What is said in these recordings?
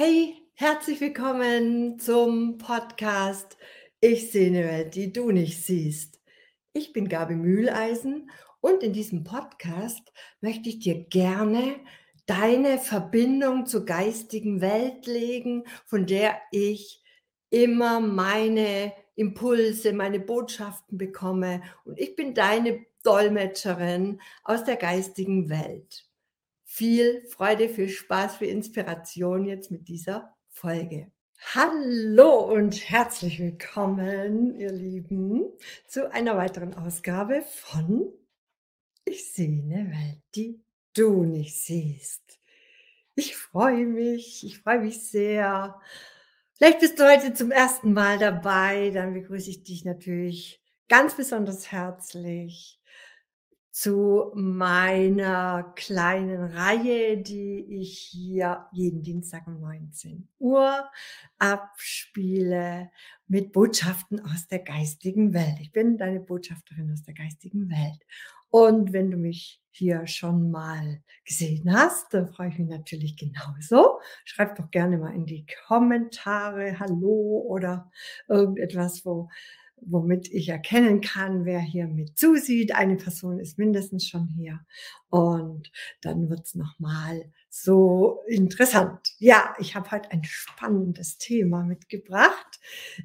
Hey, herzlich willkommen zum Podcast Ich sehe eine Welt, die du nicht siehst. Ich bin Gabi Mühleisen und in diesem Podcast möchte ich dir gerne deine Verbindung zur geistigen Welt legen, von der ich immer meine Impulse, meine Botschaften bekomme. Und ich bin deine Dolmetscherin aus der geistigen Welt viel Freude, viel Spaß, viel Inspiration jetzt mit dieser Folge. Hallo und herzlich willkommen, ihr Lieben, zu einer weiteren Ausgabe von Ich sehe eine Welt, die du nicht siehst. Ich freue mich, ich freue mich sehr. Vielleicht bist du heute zum ersten Mal dabei, dann begrüße ich dich natürlich ganz besonders herzlich zu meiner kleinen Reihe, die ich hier jeden Dienstag um 19 Uhr abspiele mit Botschaften aus der geistigen Welt. Ich bin deine Botschafterin aus der geistigen Welt. Und wenn du mich hier schon mal gesehen hast, dann freue ich mich natürlich genauso. Schreib doch gerne mal in die Kommentare Hallo oder irgendetwas, wo womit ich erkennen kann, wer hier mit zusieht. Eine Person ist mindestens schon hier. Und dann wird's nochmal so interessant. Ja, ich habe heute ein spannendes Thema mitgebracht.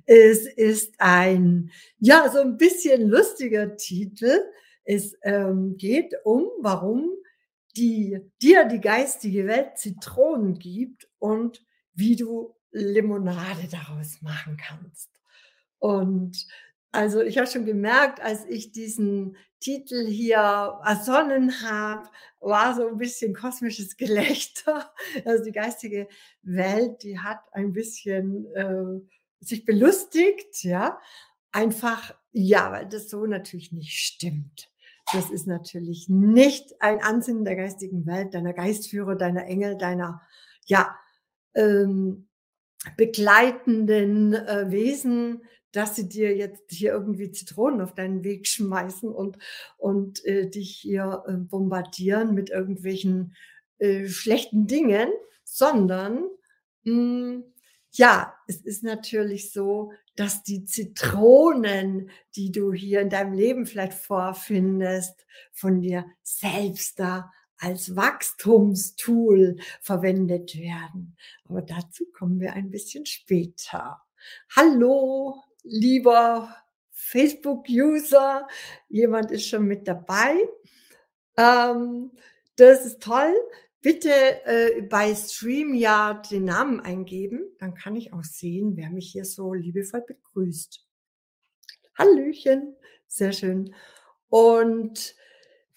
Es ist ein, ja, so ein bisschen lustiger Titel. Es ähm, geht um, warum die, dir die geistige Welt Zitronen gibt und wie du Limonade daraus machen kannst. Und also ich habe schon gemerkt, als ich diesen Titel hier ersonnen habe, war so ein bisschen kosmisches Gelächter. Also die geistige Welt, die hat ein bisschen äh, sich belustigt, ja. Einfach, ja, weil das so natürlich nicht stimmt. Das ist natürlich nicht ein Ansinnen der geistigen Welt, deiner Geistführer, deiner Engel, deiner, ja, ähm, begleitenden äh, Wesen, dass sie dir jetzt hier irgendwie Zitronen auf deinen Weg schmeißen und, und äh, dich hier äh, bombardieren mit irgendwelchen äh, schlechten Dingen, sondern mh, hm, ja, es ist natürlich so, dass die Zitronen, die du hier in deinem Leben vielleicht vorfindest, von dir selbst da als Wachstumstool verwendet werden. Aber dazu kommen wir ein bisschen später. Hallo, lieber Facebook-User, jemand ist schon mit dabei. Ähm, das ist toll. Bitte äh, bei StreamYard den Namen eingeben, dann kann ich auch sehen, wer mich hier so liebevoll begrüßt. Hallöchen, sehr schön. Und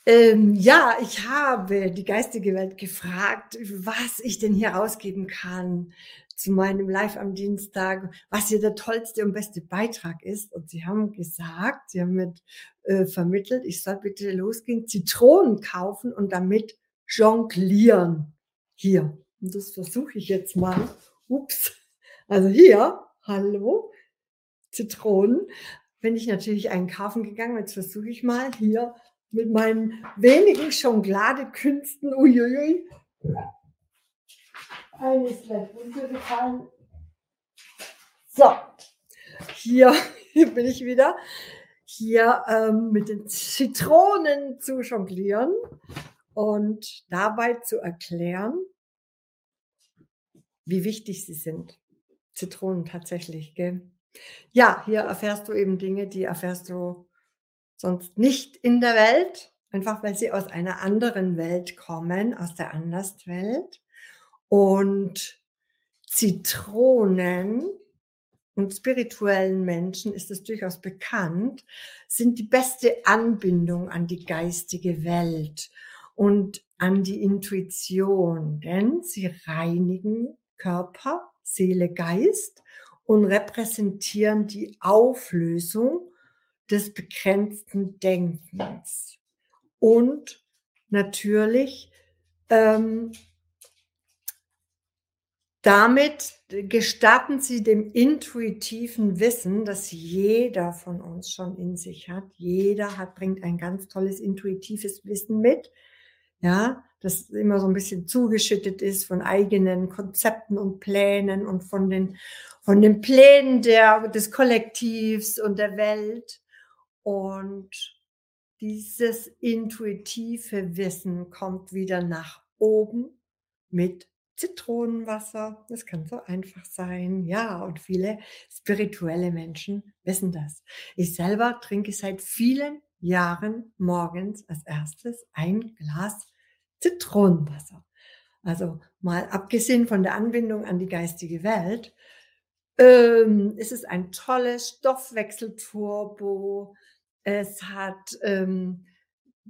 ähm, ja, ich habe die geistige Welt gefragt, was ich denn hier rausgeben kann zu meinem Live am Dienstag, was hier der tollste und beste Beitrag ist. Und sie haben gesagt, sie haben mit äh, vermittelt, ich soll bitte losgehen, Zitronen kaufen und damit jonglieren. Hier. Und das versuche ich jetzt mal. Ups. Also hier, hallo, Zitronen. Bin ich natürlich einkaufen gegangen. Jetzt versuche ich mal hier mit meinen wenigen Jongladekünsten, uiuiui, eine ist gleich runtergefallen. So, hier, hier bin ich wieder. Hier ähm, mit den Zitronen zu jonglieren und dabei zu erklären, wie wichtig sie sind. Zitronen tatsächlich, gell? Ja, hier erfährst du eben Dinge, die erfährst du sonst nicht in der Welt, einfach weil sie aus einer anderen Welt kommen, aus der Anderswelt. Und Zitronen und spirituellen Menschen ist es durchaus bekannt, sind die beste Anbindung an die geistige Welt und an die Intuition, denn sie reinigen Körper, Seele, Geist und repräsentieren die Auflösung des begrenzten Denkens. Und natürlich ähm, damit gestatten sie dem intuitiven Wissen, das jeder von uns schon in sich hat. Jeder hat, bringt ein ganz tolles intuitives Wissen mit, ja, das immer so ein bisschen zugeschüttet ist von eigenen Konzepten und Plänen und von den von den Plänen der des Kollektivs und der Welt. Und dieses intuitive Wissen kommt wieder nach oben mit Zitronenwasser. Das kann so einfach sein. Ja, und viele spirituelle Menschen wissen das. Ich selber trinke seit vielen Jahren morgens als erstes ein Glas Zitronenwasser. Also mal abgesehen von der Anbindung an die geistige Welt, ähm, ist es ein tolles Stoffwechselturbo. Es hat ähm,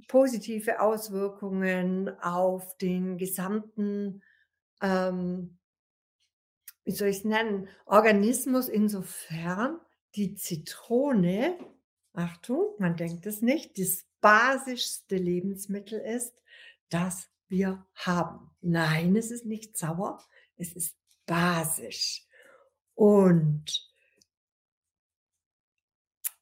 positive Auswirkungen auf den gesamten ähm, wie soll ich es nennen, Organismus insofern die Zitrone, Achtung, man denkt es nicht, das basischste Lebensmittel ist, das wir haben. Nein, es ist nicht sauer, es ist basisch. Und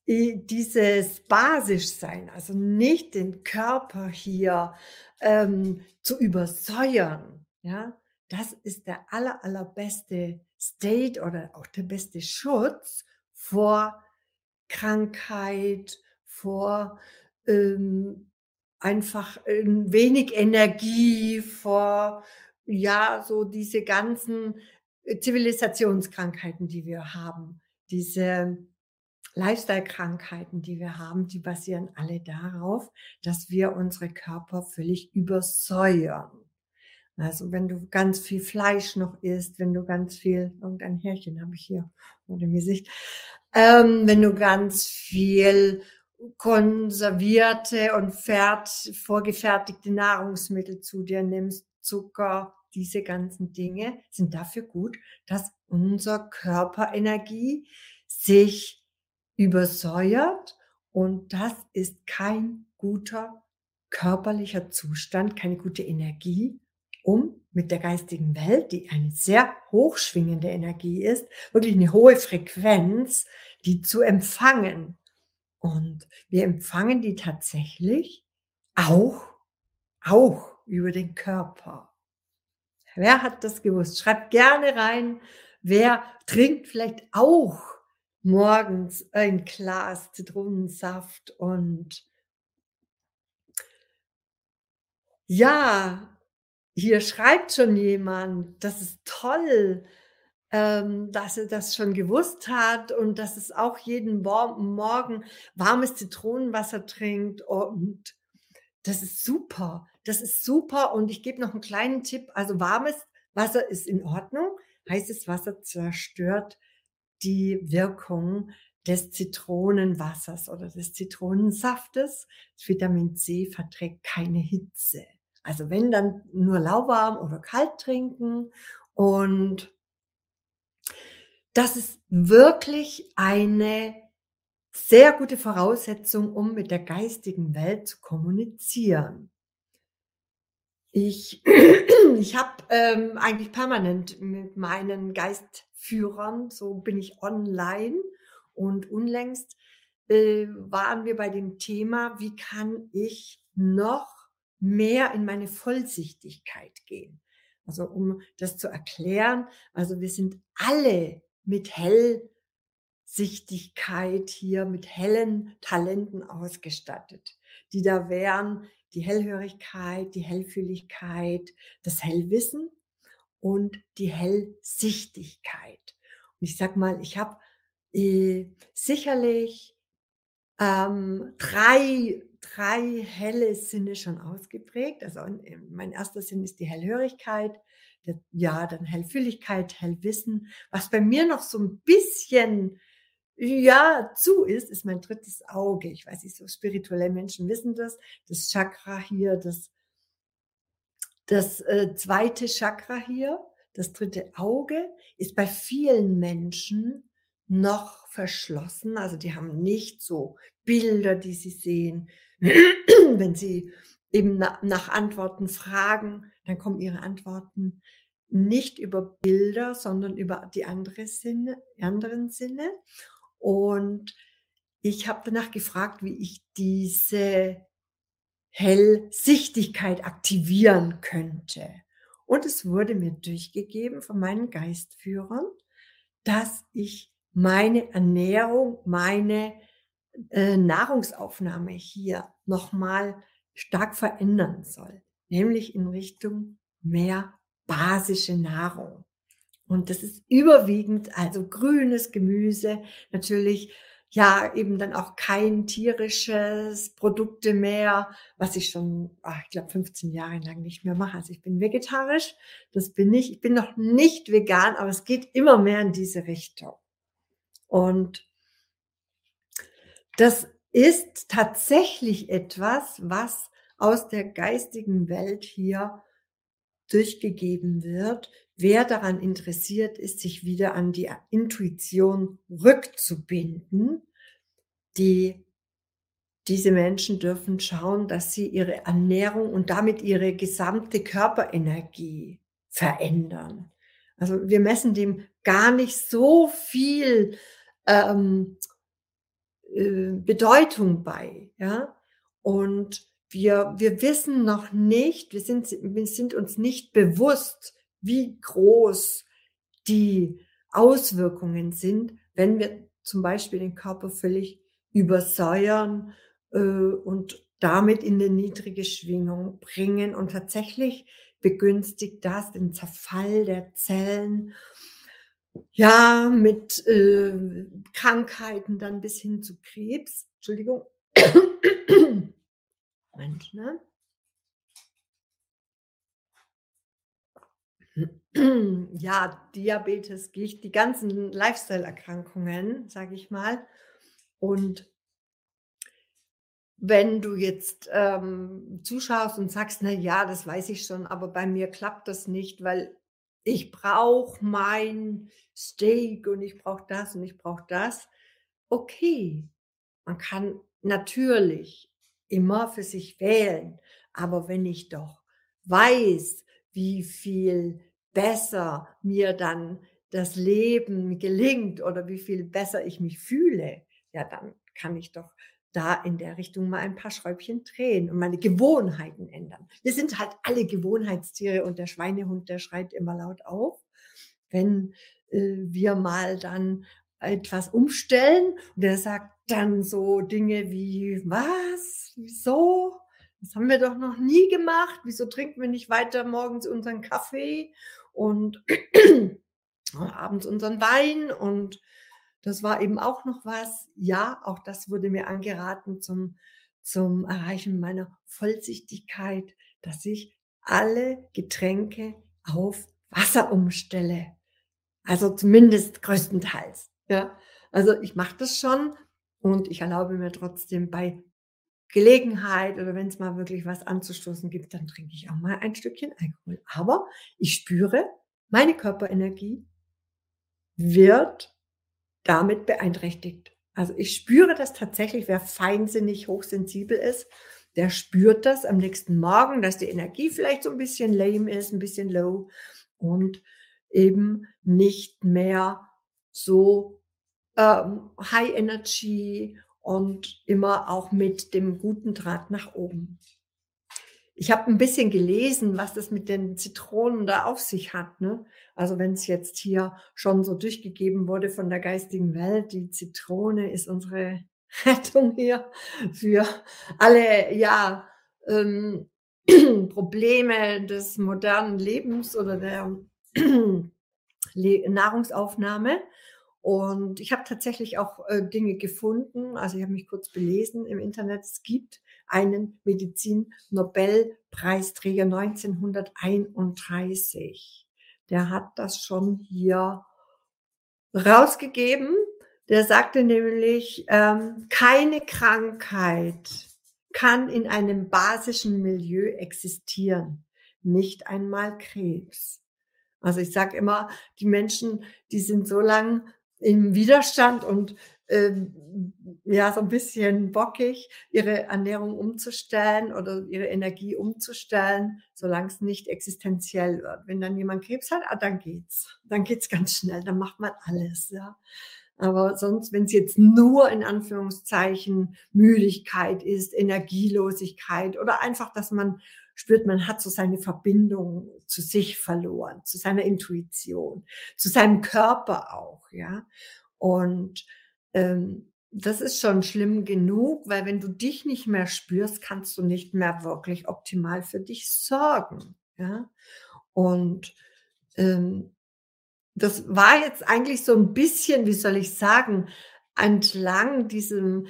dieses Basischsein, also nicht den Körper hier ähm, zu übersäuern, ja, das ist der aller, allerbeste State oder auch der beste Schutz vor Krankheit, vor ähm, einfach ähm, wenig Energie, vor ja, so diese ganzen äh, Zivilisationskrankheiten, die wir haben, diese Lifestyle-Krankheiten, die wir haben, die basieren alle darauf, dass wir unsere Körper völlig übersäuern. Also wenn du ganz viel Fleisch noch isst, wenn du ganz viel, irgendein Härchen habe ich hier vor dem Gesicht, ähm, wenn du ganz viel konservierte und fährt, vorgefertigte Nahrungsmittel zu dir nimmst, Zucker, diese ganzen Dinge sind dafür gut, dass unser Körperenergie sich übersäuert und das ist kein guter körperlicher Zustand, keine gute Energie um mit der geistigen Welt, die eine sehr hochschwingende Energie ist, wirklich eine hohe Frequenz, die zu empfangen. Und wir empfangen die tatsächlich auch, auch über den Körper. Wer hat das gewusst? Schreibt gerne rein, wer trinkt vielleicht auch morgens ein Glas Zitronensaft und ja, hier schreibt schon jemand, das ist toll, ähm, dass er das schon gewusst hat und dass es auch jeden Morgen warmes Zitronenwasser trinkt und das ist super. Das ist super und ich gebe noch einen kleinen Tipp. Also warmes Wasser ist in Ordnung. Heißes Wasser zerstört die Wirkung des Zitronenwassers oder des Zitronensaftes. Das Vitamin C verträgt keine Hitze. Also wenn dann nur lauwarm oder kalt trinken und das ist wirklich eine sehr gute Voraussetzung, um mit der geistigen Welt zu kommunizieren. Ich, ich habe ähm, eigentlich permanent mit meinen Geistführern, so bin ich online und unlängst äh, waren wir bei dem Thema, wie kann ich noch mehr in meine Vollsichtigkeit gehen. Also um das zu erklären, also wir sind alle mit Hellsichtigkeit hier, mit hellen Talenten ausgestattet, die da wären die Hellhörigkeit, die Hellfühligkeit, das Hellwissen und die Hellsichtigkeit. Und ich sag mal, ich habe äh, sicherlich ähm, drei drei helle Sinne schon ausgeprägt. Also mein erster Sinn ist die Hellhörigkeit, ja, dann Hellfühligkeit, Hellwissen. Was bei mir noch so ein bisschen ja, zu ist, ist mein drittes Auge. Ich weiß nicht, so spirituelle Menschen wissen das. Das Chakra hier, das, das äh, zweite Chakra hier, das dritte Auge, ist bei vielen Menschen noch verschlossen. Also die haben nicht so Bilder, die sie sehen, wenn Sie eben nach Antworten fragen, dann kommen Ihre Antworten nicht über Bilder, sondern über die andere Sinne, anderen Sinne. Und ich habe danach gefragt, wie ich diese Hellsichtigkeit aktivieren könnte. Und es wurde mir durchgegeben von meinen Geistführern, dass ich meine Ernährung, meine äh, Nahrungsaufnahme hier nochmal stark verändern soll, nämlich in Richtung mehr basische Nahrung. Und das ist überwiegend also grünes Gemüse, natürlich ja eben dann auch kein tierisches Produkte mehr, was ich schon, ach, ich glaube, 15 Jahre lang nicht mehr mache. Also ich bin vegetarisch, das bin ich. Ich bin noch nicht vegan, aber es geht immer mehr in diese Richtung. Und das ist tatsächlich etwas, was aus der geistigen Welt hier durchgegeben wird, wer daran interessiert ist, sich wieder an die Intuition rückzubinden, die diese Menschen dürfen schauen, dass sie ihre Ernährung und damit ihre gesamte Körperenergie verändern. Also wir messen dem gar nicht so viel ähm, äh, Bedeutung bei, ja. Und wir, wir wissen noch nicht, wir sind, wir sind uns nicht bewusst, wie groß die Auswirkungen sind, wenn wir zum Beispiel den Körper völlig übersäuern äh, und damit in eine niedrige Schwingung bringen. Und tatsächlich begünstigt das den Zerfall der Zellen, ja, mit äh, Krankheiten dann bis hin zu Krebs. Entschuldigung. Moment, ne? ja, Diabetes, Gicht, die ganzen Lifestyle-Erkrankungen, sage ich mal. Und wenn du jetzt ähm, zuschaust und sagst, na ja, das weiß ich schon, aber bei mir klappt das nicht, weil ich brauche mein Steak und ich brauche das und ich brauche das. Okay, man kann natürlich immer für sich wählen, aber wenn ich doch weiß, wie viel besser mir dann das Leben gelingt oder wie viel besser ich mich fühle, ja, dann kann ich doch da in der Richtung mal ein paar Schräubchen drehen und meine Gewohnheiten ändern. Wir sind halt alle Gewohnheitstiere und der Schweinehund, der schreit immer laut auf, wenn äh, wir mal dann etwas umstellen und der sagt dann so Dinge wie, was, wieso, das haben wir doch noch nie gemacht. Wieso trinken wir nicht weiter morgens unseren Kaffee und abends unseren Wein? Und das war eben auch noch was. Ja, auch das wurde mir angeraten zum, zum Erreichen meiner Vollsichtigkeit, dass ich alle Getränke auf Wasser umstelle. Also zumindest größtenteils. Ja, also ich mache das schon und ich erlaube mir trotzdem bei Gelegenheit oder wenn es mal wirklich was anzustoßen gibt, dann trinke ich auch mal ein Stückchen Alkohol. Aber ich spüre, meine Körperenergie wird damit beeinträchtigt. Also ich spüre das tatsächlich, wer feinsinnig hochsensibel ist, der spürt das am nächsten Morgen, dass die Energie vielleicht so ein bisschen lame ist, ein bisschen low und eben nicht mehr so ähm, High Energy und immer auch mit dem guten Draht nach oben. Ich habe ein bisschen gelesen, was das mit den Zitronen da auf sich hat. Ne? Also wenn es jetzt hier schon so durchgegeben wurde von der geistigen Welt, die Zitrone ist unsere Rettung hier für alle ja ähm, Probleme des modernen Lebens oder der Nahrungsaufnahme. Und ich habe tatsächlich auch äh, Dinge gefunden, also ich habe mich kurz belesen im Internet. Es gibt einen Medizin-Nobelpreisträger 1931. Der hat das schon hier rausgegeben. Der sagte nämlich, ähm, keine Krankheit kann in einem basischen Milieu existieren, nicht einmal Krebs. Also ich sage immer, die Menschen, die sind so lang im Widerstand und ähm, ja, so ein bisschen bockig, ihre Ernährung umzustellen oder ihre Energie umzustellen, solange es nicht existenziell wird. Wenn dann jemand Krebs hat, ah, dann geht's. Dann geht's ganz schnell, dann macht man alles, ja. Aber sonst, wenn es jetzt nur in Anführungszeichen Müdigkeit ist, Energielosigkeit oder einfach, dass man spürt, man hat so seine Verbindung zu sich verloren, zu seiner Intuition, zu seinem Körper auch, ja. Und ähm, das ist schon schlimm genug, weil wenn du dich nicht mehr spürst, kannst du nicht mehr wirklich optimal für dich sorgen, ja. Und ähm, das war jetzt eigentlich so ein bisschen, wie soll ich sagen, entlang diesem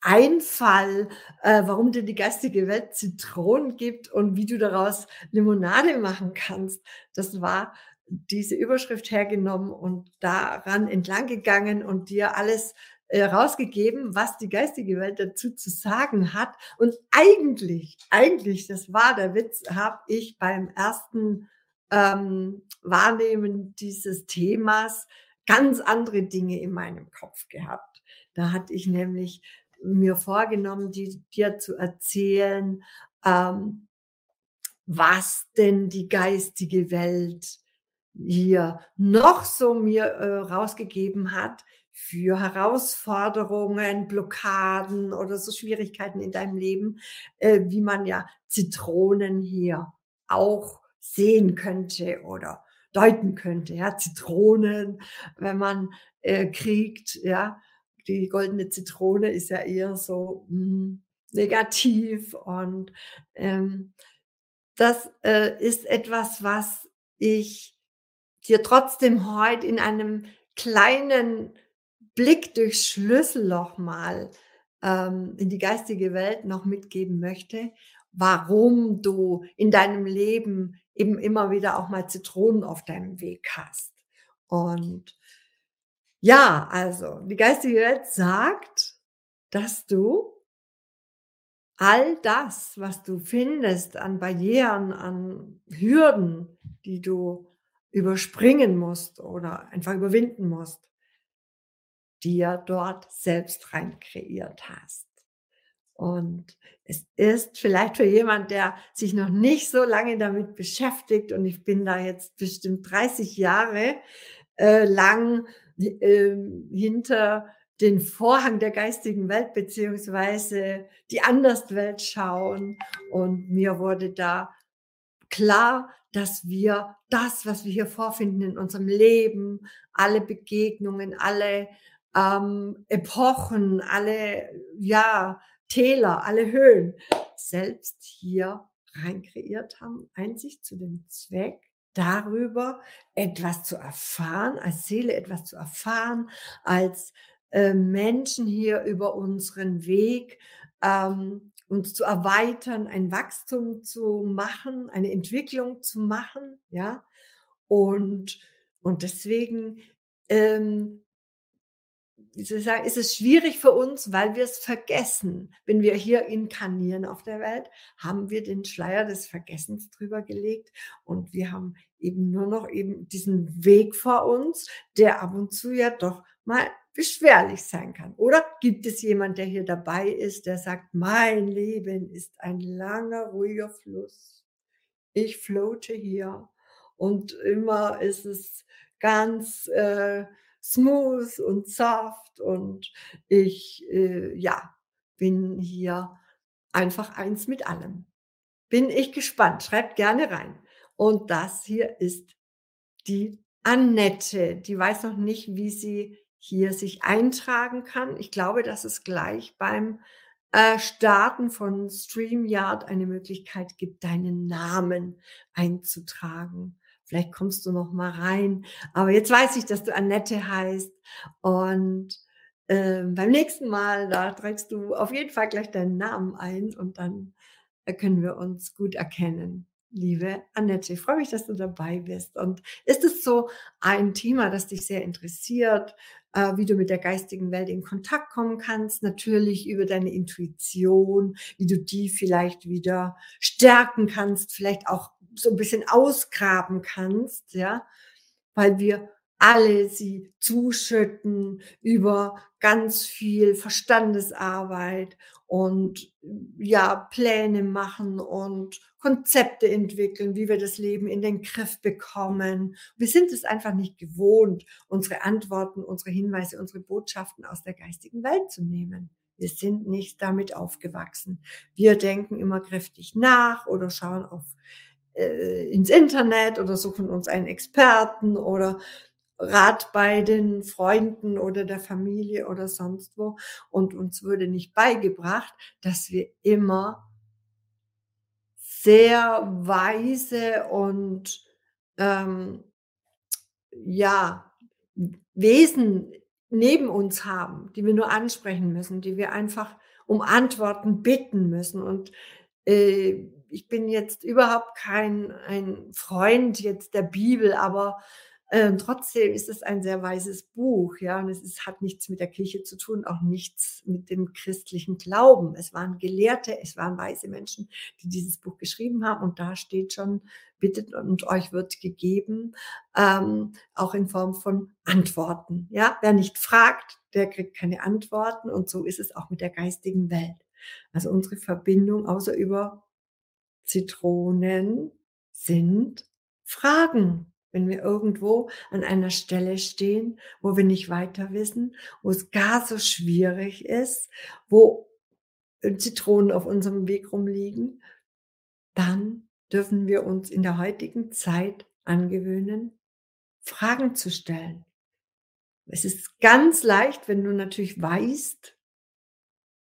Einfall, äh, warum dir die geistige Welt Zitronen gibt und wie du daraus Limonade machen kannst. Das war diese Überschrift hergenommen und daran entlang gegangen und dir alles äh, rausgegeben, was die geistige Welt dazu zu sagen hat. Und eigentlich, eigentlich, das war der Witz, habe ich beim ersten ähm, Wahrnehmen dieses Themas ganz andere Dinge in meinem Kopf gehabt. Da hatte ich nämlich mir vorgenommen, die, dir zu erzählen, ähm, was denn die geistige Welt hier noch so mir äh, rausgegeben hat für Herausforderungen, Blockaden oder so Schwierigkeiten in deinem Leben, äh, wie man ja Zitronen hier auch sehen könnte oder deuten könnte. Ja, Zitronen, wenn man äh, kriegt, ja, die goldene Zitrone ist ja eher so mh, hm, negativ und ähm, das äh, ist etwas, was ich dir trotzdem heute in einem kleinen Blick durchs Schlüsselloch mal ähm, in die geistige Welt noch mitgeben möchte, warum du in deinem Leben eben immer wieder auch mal Zitronen auf deinem Weg hast. Und ja, also die geistige Welt sagt, dass du all das, was du findest an Barrieren, an Hürden, die du überspringen musst oder einfach überwinden musst, dir dort selbst rein kreiert hast. Und es ist vielleicht für jemand, der sich noch nicht so lange damit beschäftigt, und ich bin da jetzt bestimmt 30 Jahre äh, lang äh, hinter den Vorhang der geistigen Welt beziehungsweise die Anderswelt schauen. Und mir wurde da klar, dass wir das, was wir hier vorfinden in unserem Leben, alle Begegnungen, alle ähm, Epochen, alle ja Täler, alle Höhen selbst hier rein kreiert haben, einzig zu dem Zweck, darüber etwas zu erfahren, als Seele etwas zu erfahren, als äh, Menschen hier über unseren Weg ähm, uns zu erweitern, ein Wachstum zu machen, eine Entwicklung zu machen, ja. Und, und deswegen ähm, ist es schwierig für uns, weil wir es vergessen. Wenn wir hier inkarnieren auf der Welt, haben wir den Schleier des Vergessens drüber gelegt und wir haben eben nur noch eben diesen Weg vor uns, der ab und zu ja doch mal beschwerlich sein kann. Oder gibt es jemand, der hier dabei ist, der sagt, mein Leben ist ein langer, ruhiger Fluss. Ich floate hier und immer ist es ganz äh, smooth und soft und ich, äh, ja, bin hier einfach eins mit allem. Bin ich gespannt. Schreibt gerne rein. Und das hier ist die Annette. Die weiß noch nicht, wie sie hier sich eintragen kann. Ich glaube, dass es gleich beim äh, Starten von StreamYard eine Möglichkeit gibt, deinen Namen einzutragen. Vielleicht kommst du noch mal rein. Aber jetzt weiß ich, dass du Annette heißt. Und äh, beim nächsten Mal, da trägst du auf jeden Fall gleich deinen Namen ein und dann äh, können wir uns gut erkennen. Liebe Annette, ich freue mich, dass du dabei bist. Und ist es so ein Thema, das dich sehr interessiert, äh, wie du mit der geistigen Welt in Kontakt kommen kannst? Natürlich über deine Intuition, wie du die vielleicht wieder stärken kannst, vielleicht auch so ein bisschen ausgraben kannst, ja, weil wir alle sie zuschütten über ganz viel Verstandesarbeit und ja, Pläne machen und Konzepte entwickeln, wie wir das Leben in den Griff bekommen. Wir sind es einfach nicht gewohnt, unsere Antworten, unsere Hinweise, unsere Botschaften aus der geistigen Welt zu nehmen. Wir sind nicht damit aufgewachsen. Wir denken immer kräftig nach oder schauen auf äh, ins Internet oder suchen uns einen Experten oder Rat bei den Freunden oder der Familie oder sonst wo. Und uns wurde nicht beigebracht, dass wir immer sehr weise und ähm, ja, Wesen neben uns haben, die wir nur ansprechen müssen, die wir einfach um Antworten bitten müssen. Und äh, ich bin jetzt überhaupt kein ein Freund jetzt der Bibel, aber ähm, trotzdem ist es ein sehr weises Buch, ja, und es ist, hat nichts mit der Kirche zu tun, auch nichts mit dem christlichen Glauben. Es waren Gelehrte, es waren weise Menschen, die dieses Buch geschrieben haben, und da steht schon, bittet und euch wird gegeben, ähm, auch in Form von Antworten. Ja, wer nicht fragt, der kriegt keine Antworten, und so ist es auch mit der geistigen Welt. Also unsere Verbindung, außer über Zitronen, sind Fragen wenn wir irgendwo an einer Stelle stehen, wo wir nicht weiter wissen, wo es gar so schwierig ist, wo äh, Zitronen auf unserem Weg rumliegen, dann dürfen wir uns in der heutigen Zeit angewöhnen, Fragen zu stellen. Es ist ganz leicht, wenn du natürlich weißt,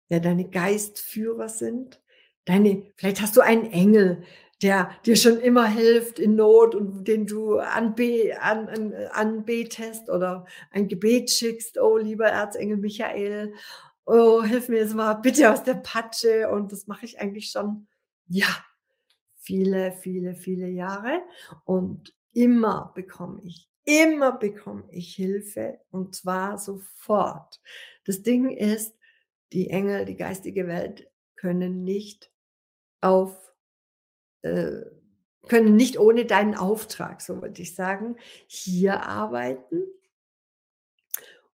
wer deine Geistführer sind. Deine, vielleicht hast du einen Engel, der dir schon immer hilft in Not und den du anbe an, an, anbetest oder ein Gebet schickst, oh lieber Erzengel Michael, oh, hilf mir jetzt mal bitte aus der Patsche. Und das mache ich eigentlich schon, ja, viele, viele, viele Jahre. Und immer bekomme ich, immer bekomme ich Hilfe und zwar sofort. Das Ding ist, die Engel, die geistige Welt können nicht auf äh, können nicht ohne deinen Auftrag, so würde ich sagen, hier arbeiten.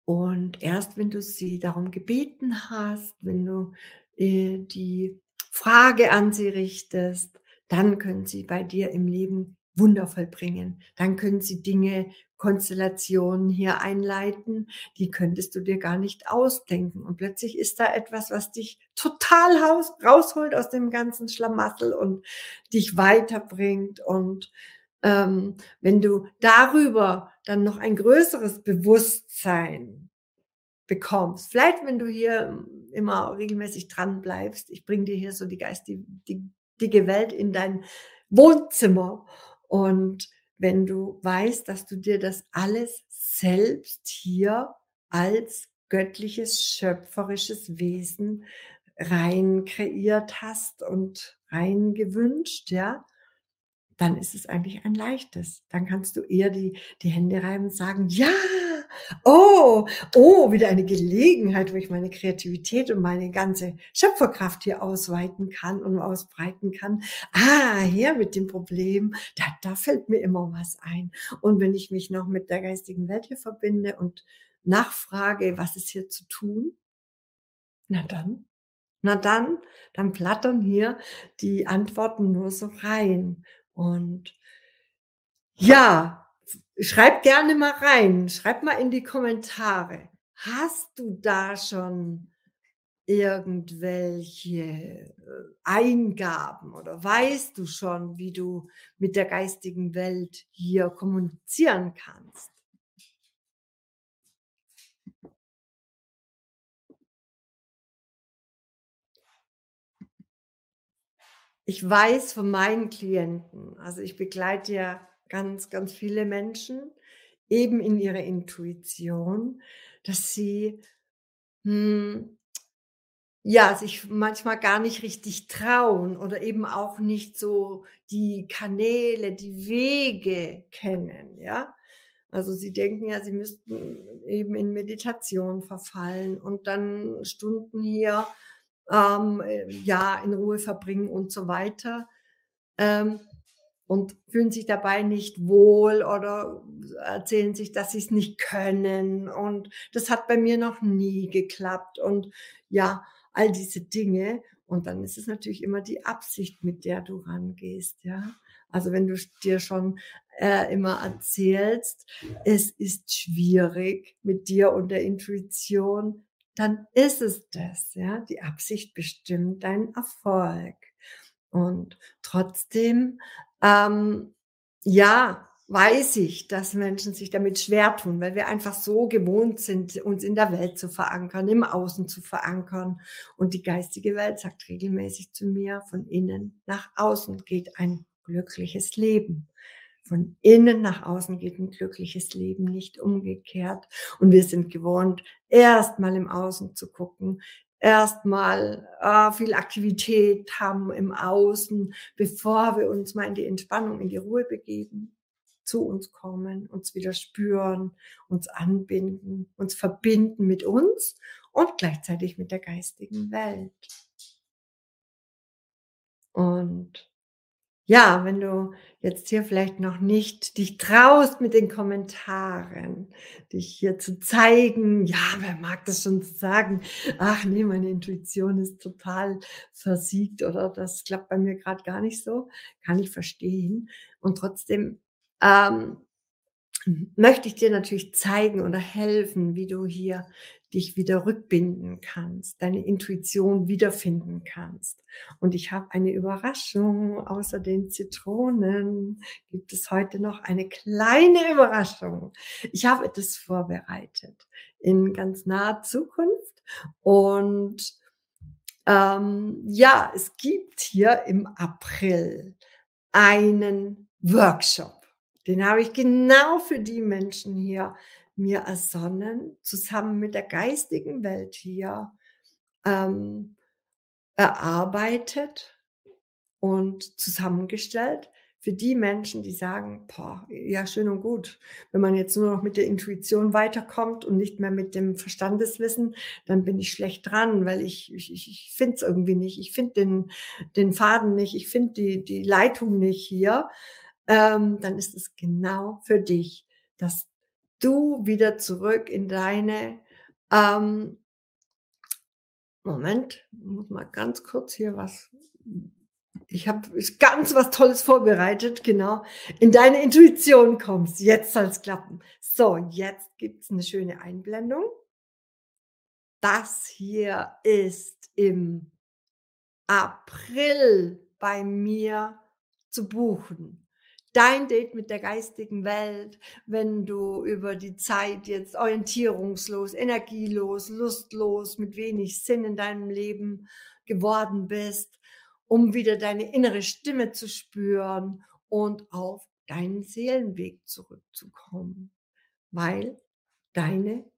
Und erst wenn du sie darum gebeten hast, wenn du äh, die Frage an sie richtest, dann können sie bei dir im Leben Wunder vollbringen. Dann können sie Dinge, Konstellationen hier einleiten, die könntest du dir gar nicht ausdenken. Und plötzlich ist da etwas, was dich total raus, rausholt aus dem ganzen Schlamassel und dich weiterbringt. Und ähm, wenn du darüber dann noch ein größeres Bewusstsein bekommst, vielleicht wenn du hier immer regelmäßig dran bleibst, ich bringe dir hier so die geistige Welt in dein Wohnzimmer und wenn du weißt, dass du dir das alles selbst hier als göttliches, schöpferisches Wesen rein kreiert hast und rein gewünscht, ja, dann ist es eigentlich ein leichtes. Dann kannst du eher die, die Hände reiben und sagen, ja, oh, oh, wieder eine Gelegenheit, wo ich meine Kreativität und meine ganze Schöpferkraft hier ausweiten kann und ausbreiten kann. Ah, her mit dem Problem, da, da fällt mir immer was ein. Und wenn ich mich noch mit der geistigen Welt hier verbinde und nachfrage, was ist hier zu tun, na dann, na dann, dann plattern hier die Antworten nur so rein. Und ja, Schreib gerne mal rein. Schreib mal in die Kommentare. Hast du da schon irgendwelche äh, Eingaben oder weißt du schon, wie du mit der geistigen Welt hier kommunizieren kannst? Ich weiß von meinen Klienten, also ich begleite ja ganz, ganz viele Menschen eben in ihrer Intuition, dass sie hm, ja, sich manchmal gar nicht richtig trauen oder eben auch nicht so die Kanäle, die Wege kennen, ja. Also sie denken ja, sie müssten eben in Meditation verfallen und dann Stunden hier ähm, äh, ja in Ruhe verbringen und so weiter. Ähm, und fühlen sich dabei nicht wohl oder erzählen sich, dass sie es nicht können. Und das hat bei mir noch nie geklappt. Und ja, all diese Dinge. Und dann ist es natürlich immer die Absicht, mit der du rangehst, ja. Also wenn du dir schon äh, immer erzählst, es ist schwierig mit dir und der Intuition, dann ist es das, ja. Die Absicht bestimmt deinen Erfolg. Und trotzdem, ähm, ja, weiß ich, dass Menschen sich damit schwer tun, weil wir einfach so gewohnt sind, uns in der Welt zu verankern, im Außen zu verankern. Und die geistige Welt sagt regelmäßig zu mir, von innen nach außen geht ein glückliches Leben. Von innen nach außen geht ein glückliches Leben, nicht umgekehrt. Und wir sind gewohnt, erst mal im Außen zu gucken, erstmal äh, viel Aktivität haben im Außen, bevor wir uns mal in die Entspannung, in die Ruhe begeben zu uns kommen, uns wieder spüren, uns anbinden, uns verbinden mit uns und gleichzeitig mit der geistigen Welt. Und ja, wenn du jetzt hier vielleicht noch nicht dich traust mit den Kommentaren, dich hier zu zeigen, ja, wer mag das schon sagen? Ach nee, meine Intuition ist total versiegt oder das klappt bei mir gerade gar nicht so, kann ich verstehen. Und trotzdem ähm, möchte ich dir natürlich zeigen oder helfen, wie du hier dich wieder rückbinden kannst, deine Intuition wiederfinden kannst. Und ich habe eine Überraschung. Außer den Zitronen gibt es heute noch eine kleine Überraschung. Ich habe etwas vorbereitet in ganz naher Zukunft. Und ähm, ja, es gibt hier im April einen Workshop den habe ich genau für die Menschen hier mir ersonnen, zusammen mit der geistigen Welt hier ähm, erarbeitet und zusammengestellt für die Menschen, die sagen, boah, ja, schön und gut. Wenn man jetzt nur noch mit der Intuition weiterkommt und nicht mehr mit dem Verstandeswissen, dann bin ich schlecht dran, weil ich, ich, ich finde es irgendwie nicht. Ich finde den, den Faden nicht. Ich finde die, die Leitung nicht hier ähm, dann ist es genau für dich, dass du wieder zurück in deine ähm, Moment, muss mal ganz kurz hier was. Ich habe ganz was Tolles vorbereitet, genau. In deine Intuition kommst. Jetzt soll es klappen. So, jetzt gibt es eine schöne Einblendung. Das hier ist im April bei mir zu buchen dein Date mit der geistigen Welt, wenn du über die Zeit jetzt orientierungslos, energielos, lustlos, mit wenig Sinn in deinem Leben geworden bist, um wieder deine innere Stimme zu spüren und auf deinen Seelenweg zurückzukommen, weil deine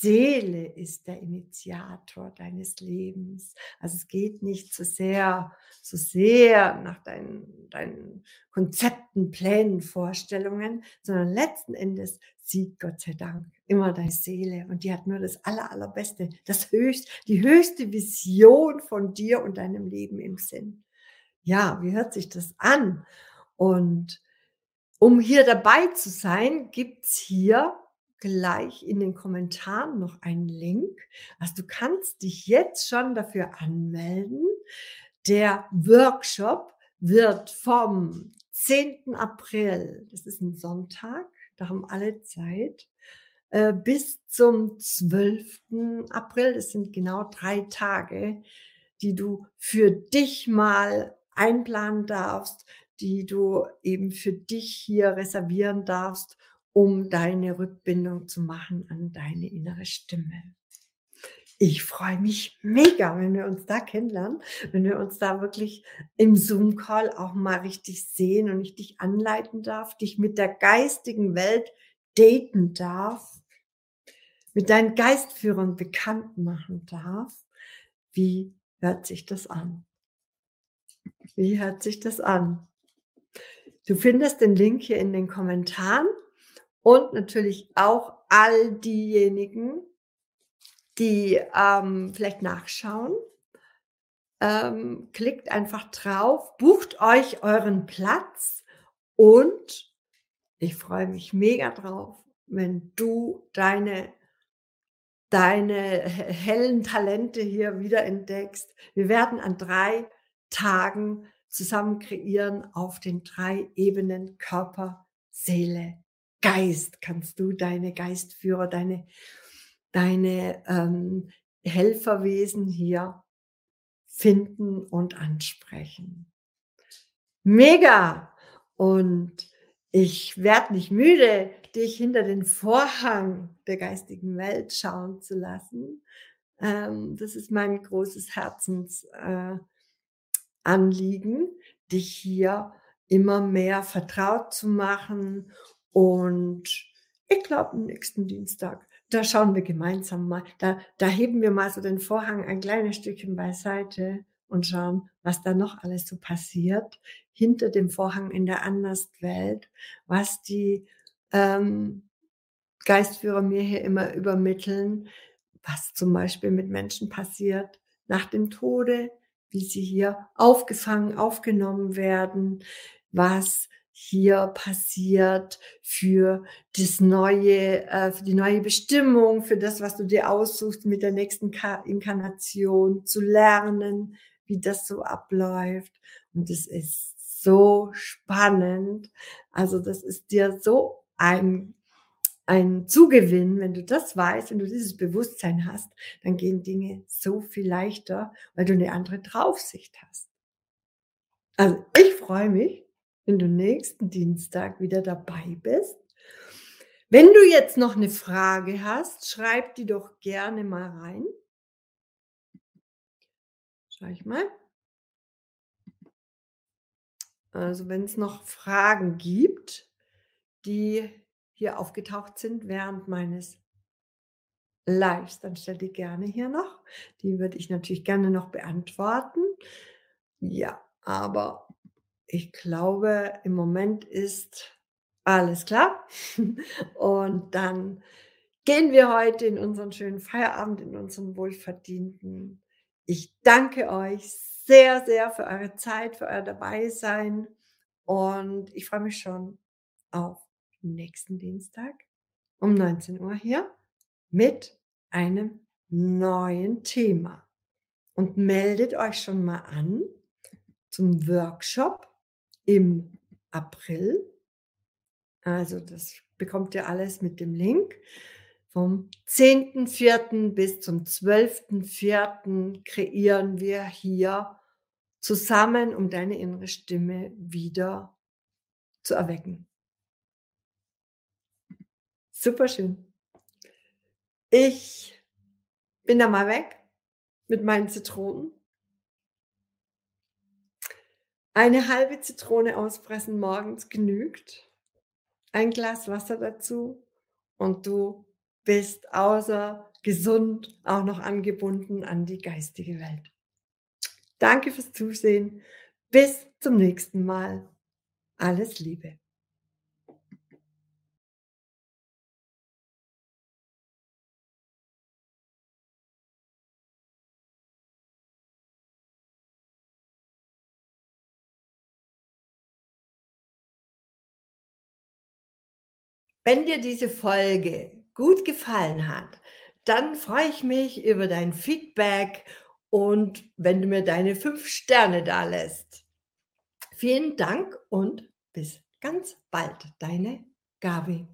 Seele ist der Initiator deines Lebens. Also es geht nicht so sehr, so sehr nach deinen, deinen Konzepten, Plänen, Vorstellungen, sondern letzten Endes sieht Gott sei Dank immer deine Seele und die hat nur das aller, allerbeste, das höchst, die höchste Vision von dir und deinem Leben im Sinn. Ja, wie hört sich das an? Und um hier dabei zu sein, gibt's hier gleich in den Kommentaren noch einen Link. Also du kannst dich jetzt schon dafür anmelden. Der Workshop wird vom 10. April, das ist ein Sonntag, da haben alle Zeit, äh, bis zum 12. April, das sind genau drei Tage, die du für dich mal einplanen darfst, die du eben für dich hier reservieren darfst um deine Rückbindung zu machen an deine innere Stimme. Ich freue mich mega, wenn wir uns da kennenlernen, wenn wir uns da wirklich im Zoom-Call auch mal richtig sehen und ich dich anleiten darf, dich mit der geistigen Welt daten darf, mit deinen Geistführern bekannt machen darf. Wie hört sich das an? Wie hört sich das an? Du findest den Link hier in den Kommentaren und natürlich auch all diejenigen, die ähm, vielleicht nachschauen. Ähm, klickt einfach drauf, bucht euch euren Platz Und ich freue mich mega drauf, wenn du deine deine he hellen Talente hier wiederentdeckst. Wir werden an 3 Tagen zusammen kreieren auf den 3 Ebenen Körper, Seele, Geist. Kannst du deine Geistführer, deine deine, ähm, Helferwesen hier finden und ansprechen. Mega! Und ich werde nicht müde, dich hinter den Vorhang der geistigen Welt schauen zu lassen. Ähm, das ist mein großes Herzens äh, dich hier immer mehr vertraut zu machen. Und ich glaube, nächsten Dienstag, da schauen wir gemeinsam mal, da, da heben wir mal so den Vorhang ein kleines Stückchen beiseite und schauen, was da noch alles so passiert hinter dem Vorhang in der Anderswelt, was die ähm, Geistführer mir hier immer übermitteln, was zum Beispiel mit Menschen passiert nach dem Tode, wie sie hier aufgefangen, aufgenommen werden, was hier passiert für das neue, äh, für die neue Bestimmung, für das, was du dir aussuchst, mit der nächsten Inkarnation zu lernen, wie das so abläuft. Und es ist so spannend. Also das ist dir so ein ein Zugewinn, wenn du das weißt, wenn du dieses Bewusstsein hast, dann gehen Dinge so viel leichter, weil du eine andere Draufsicht hast. Also ich freue mich, wenn du nächsten Dienstag wieder dabei bist. Wenn du jetzt noch eine Frage hast, schreib die doch gerne mal rein. Schau ich mal. Also wenn es noch Fragen gibt, die hier aufgetaucht sind während meines Lives, dann stell die gerne hier noch. Die würde ich natürlich gerne noch beantworten. Ja, aber ich glaube, im Moment ist alles klar. Und dann gehen wir heute in unseren schönen Feierabend, in unseren wohlverdienten. Ich danke euch sehr, sehr für eure Zeit, für euer Dabeisein. Und ich freue mich schon auf nächsten Dienstag um 19 Uhr hier mit einem neuen Thema. Und meldet euch schon mal an zum Workshop im April. Also das bekommt ihr alles mit dem Link. Vom 10.4. bis zum 12.4. kreieren wir hier zusammen, um deine innere Stimme wieder zu erwecken. Super schön. Ich bin da mal weg mit meinen Zitronen. Eine halbe Zitrone auspressen morgens genügt. Ein Glas Wasser dazu und du bist außer gesund auch noch angebunden an die geistige Welt. Danke fürs Zusehen. Bis zum nächsten Mal. Alles Liebe. Wenn dir diese Folge gut gefallen hat, dann freue ich mich über dein Feedback und wenn du mir deine 5 Sterne dalässt. Vielen Dank und bis ganz bald, deine Gabi.